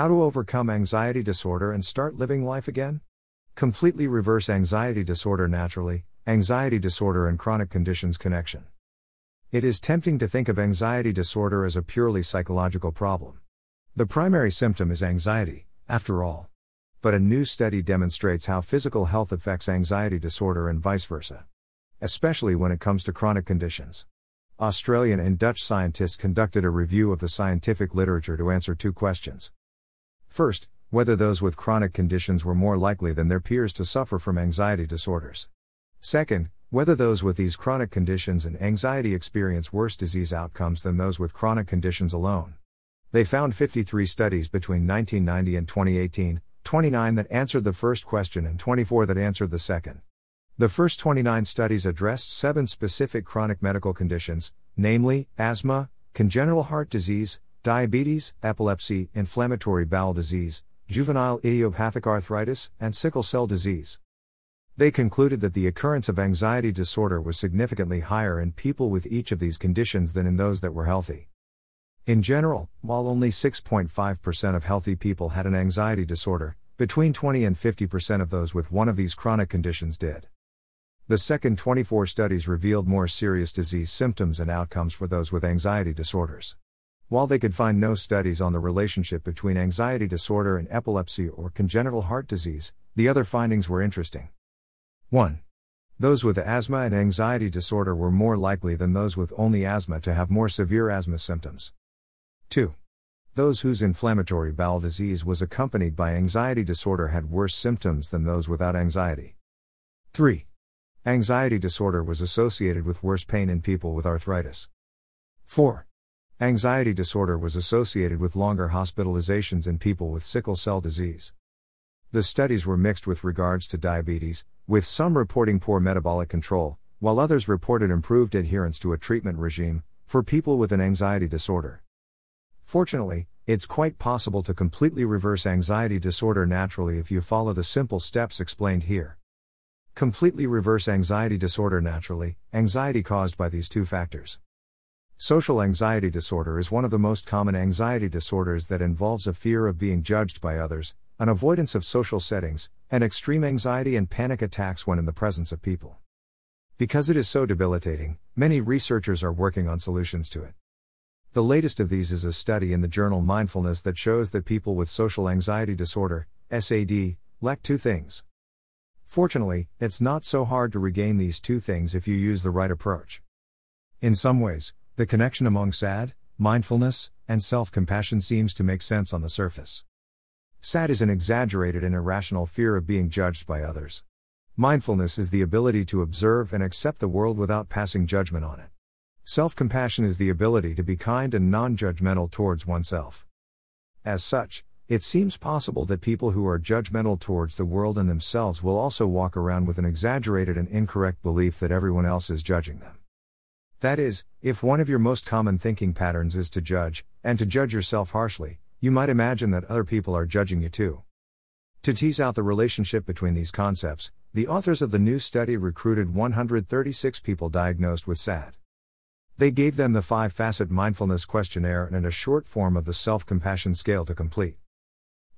How to overcome anxiety disorder and start living life again? Completely reverse anxiety disorder naturally, anxiety disorder and chronic conditions connection. It is tempting to think of anxiety disorder as a purely psychological problem. The primary symptom is anxiety, after all. But a new study demonstrates how physical health affects anxiety disorder and vice versa. Especially when it comes to chronic conditions. Australian and Dutch scientists conducted a review of the scientific literature to answer two questions. First, whether those with chronic conditions were more likely than their peers to suffer from anxiety disorders. Second, whether those with these chronic conditions and anxiety experience worse disease outcomes than those with chronic conditions alone. They found 53 studies between 1990 and 2018, 29 that answered the first question and 24 that answered the second. The first 29 studies addressed seven specific chronic medical conditions, namely, asthma, congenital heart disease, diabetes, epilepsy, inflammatory bowel disease, juvenile idiopathic arthritis, and sickle cell disease. They concluded that the occurrence of anxiety disorder was significantly higher in people with each of these conditions than in those that were healthy. In general, while only 6.5% of healthy people had an anxiety disorder, between 20 and 50% of those with one of these chronic conditions did. The second 24 studies revealed more serious disease symptoms and outcomes for those with anxiety disorders. While they could find no studies on the relationship between anxiety disorder and epilepsy or congenital heart disease, the other findings were interesting. 1. Those with asthma and anxiety disorder were more likely than those with only asthma to have more severe asthma symptoms. 2. Those whose inflammatory bowel disease was accompanied by anxiety disorder had worse symptoms than those without anxiety. 3. Anxiety disorder was associated with worse pain in people with arthritis. 4. Anxiety disorder was associated with longer hospitalizations in people with sickle cell disease. The studies were mixed with regards to diabetes, with some reporting poor metabolic control, while others reported improved adherence to a treatment regime for people with an anxiety disorder. Fortunately, it's quite possible to completely reverse anxiety disorder naturally if you follow the simple steps explained here. Completely reverse anxiety disorder naturally, anxiety caused by these two factors. Social anxiety disorder is one of the most common anxiety disorders that involves a fear of being judged by others, an avoidance of social settings, and extreme anxiety and panic attacks when in the presence of people. Because it is so debilitating, many researchers are working on solutions to it. The latest of these is a study in the journal Mindfulness that shows that people with social anxiety disorder, SAD, lack two things. Fortunately, it's not so hard to regain these two things if you use the right approach. In some ways, the connection among SAD, mindfulness, and self compassion seems to make sense on the surface. SAD is an exaggerated and irrational fear of being judged by others. Mindfulness is the ability to observe and accept the world without passing judgment on it. Self compassion is the ability to be kind and non judgmental towards oneself. As such, it seems possible that people who are judgmental towards the world and themselves will also walk around with an exaggerated and incorrect belief that everyone else is judging them. That is, if one of your most common thinking patterns is to judge, and to judge yourself harshly, you might imagine that other people are judging you too. To tease out the relationship between these concepts, the authors of the new study recruited 136 people diagnosed with SAD. They gave them the five facet mindfulness questionnaire and a short form of the self compassion scale to complete.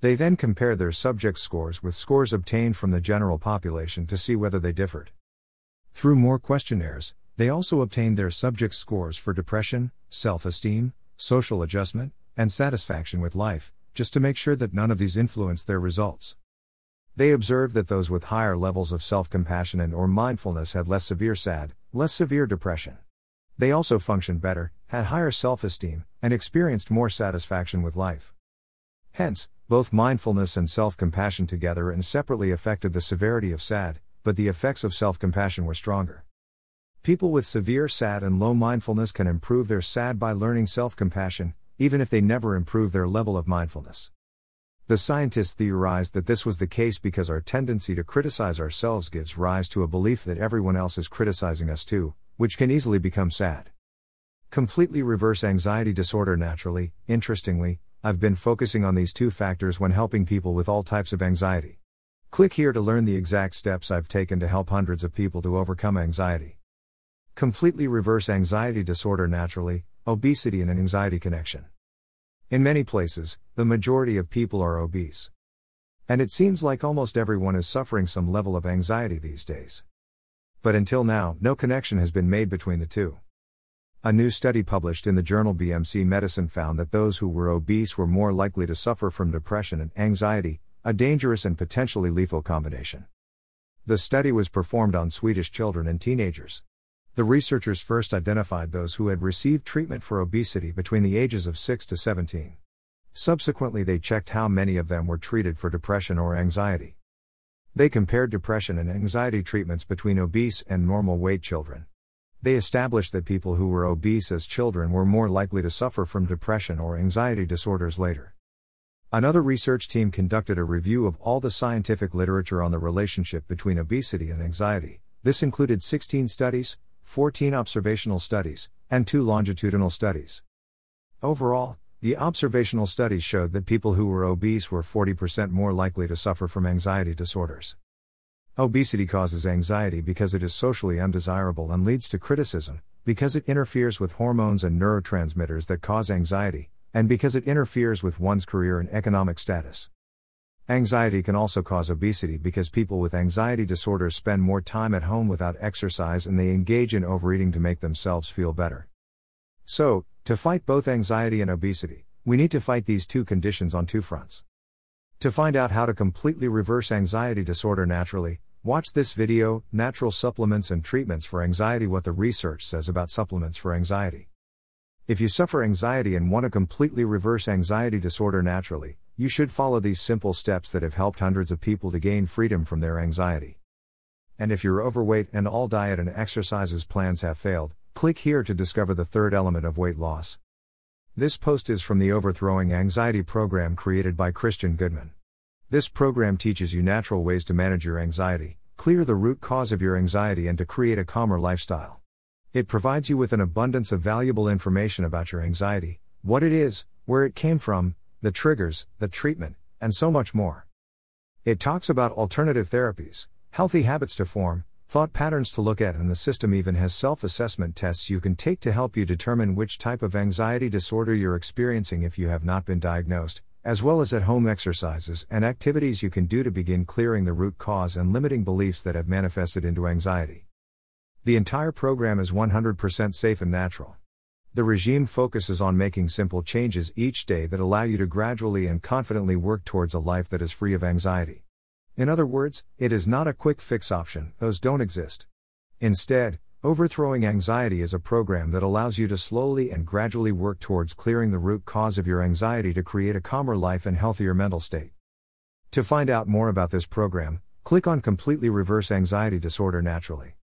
They then compared their subject scores with scores obtained from the general population to see whether they differed. Through more questionnaires, they also obtained their subject scores for depression, self esteem, social adjustment, and satisfaction with life, just to make sure that none of these influenced their results. They observed that those with higher levels of self-compassion and or mindfulness had less severe SAD, less severe depression. They also functioned better, had higher self-esteem, and experienced more satisfaction with life. Hence, both mindfulness and self-compassion together and separately affected the severity of SAD, but the effects of self-compassion were stronger. People with severe SAD and low mindfulness can improve their SAD by learning self compassion, even if they never improve their level of mindfulness. The scientists theorized that this was the case because our tendency to criticize ourselves gives rise to a belief that everyone else is criticizing us too, which can easily become sad. Completely reverse anxiety disorder naturally, interestingly, I've been focusing on these two factors when helping people with all types of anxiety. Click here to learn the exact steps I've taken to help hundreds of people to overcome anxiety. Completely reverse anxiety disorder naturally, obesity and an anxiety connection. In many places, the majority of people are obese. And it seems like almost everyone is suffering some level of anxiety these days. But until now, no connection has been made between the two. A new study published in the journal BMC Medicine found that those who were obese were more likely to suffer from depression and anxiety, a dangerous and potentially lethal combination. The study was performed on Swedish children and teenagers. The researchers first identified those who had received treatment for obesity between the ages of 6 to 17. Subsequently, they checked how many of them were treated for depression or anxiety. They compared depression and anxiety treatments between obese and normal weight children. They established that people who were obese as children were more likely to suffer from depression or anxiety disorders later. Another research team conducted a review of all the scientific literature on the relationship between obesity and anxiety. This included 16 studies, 14 observational studies, and 2 longitudinal studies. Overall, the observational studies showed that people who were obese were 40% more likely to suffer from anxiety disorders. Obesity causes anxiety because it is socially undesirable and leads to criticism, because it interferes with hormones and neurotransmitters that cause anxiety, and because it interferes with one's career and economic status. Anxiety can also cause obesity because people with anxiety disorders spend more time at home without exercise and they engage in overeating to make themselves feel better. So, to fight both anxiety and obesity, we need to fight these two conditions on two fronts. To find out how to completely reverse anxiety disorder naturally, watch this video Natural Supplements and Treatments for Anxiety What the Research Says About Supplements for Anxiety. If you suffer anxiety and want to completely reverse anxiety disorder naturally, you should follow these simple steps that have helped hundreds of people to gain freedom from their anxiety. And if you're overweight and all diet and exercises plans have failed, click here to discover the third element of weight loss. This post is from the Overthrowing Anxiety program created by Christian Goodman. This program teaches you natural ways to manage your anxiety, clear the root cause of your anxiety, and to create a calmer lifestyle. It provides you with an abundance of valuable information about your anxiety, what it is, where it came from, the triggers, the treatment, and so much more. It talks about alternative therapies, healthy habits to form, thought patterns to look at, and the system even has self assessment tests you can take to help you determine which type of anxiety disorder you're experiencing if you have not been diagnosed, as well as at home exercises and activities you can do to begin clearing the root cause and limiting beliefs that have manifested into anxiety. The entire program is 100% safe and natural. The regime focuses on making simple changes each day that allow you to gradually and confidently work towards a life that is free of anxiety. In other words, it is not a quick fix option, those don't exist. Instead, Overthrowing Anxiety is a program that allows you to slowly and gradually work towards clearing the root cause of your anxiety to create a calmer life and healthier mental state. To find out more about this program, click on Completely Reverse Anxiety Disorder Naturally.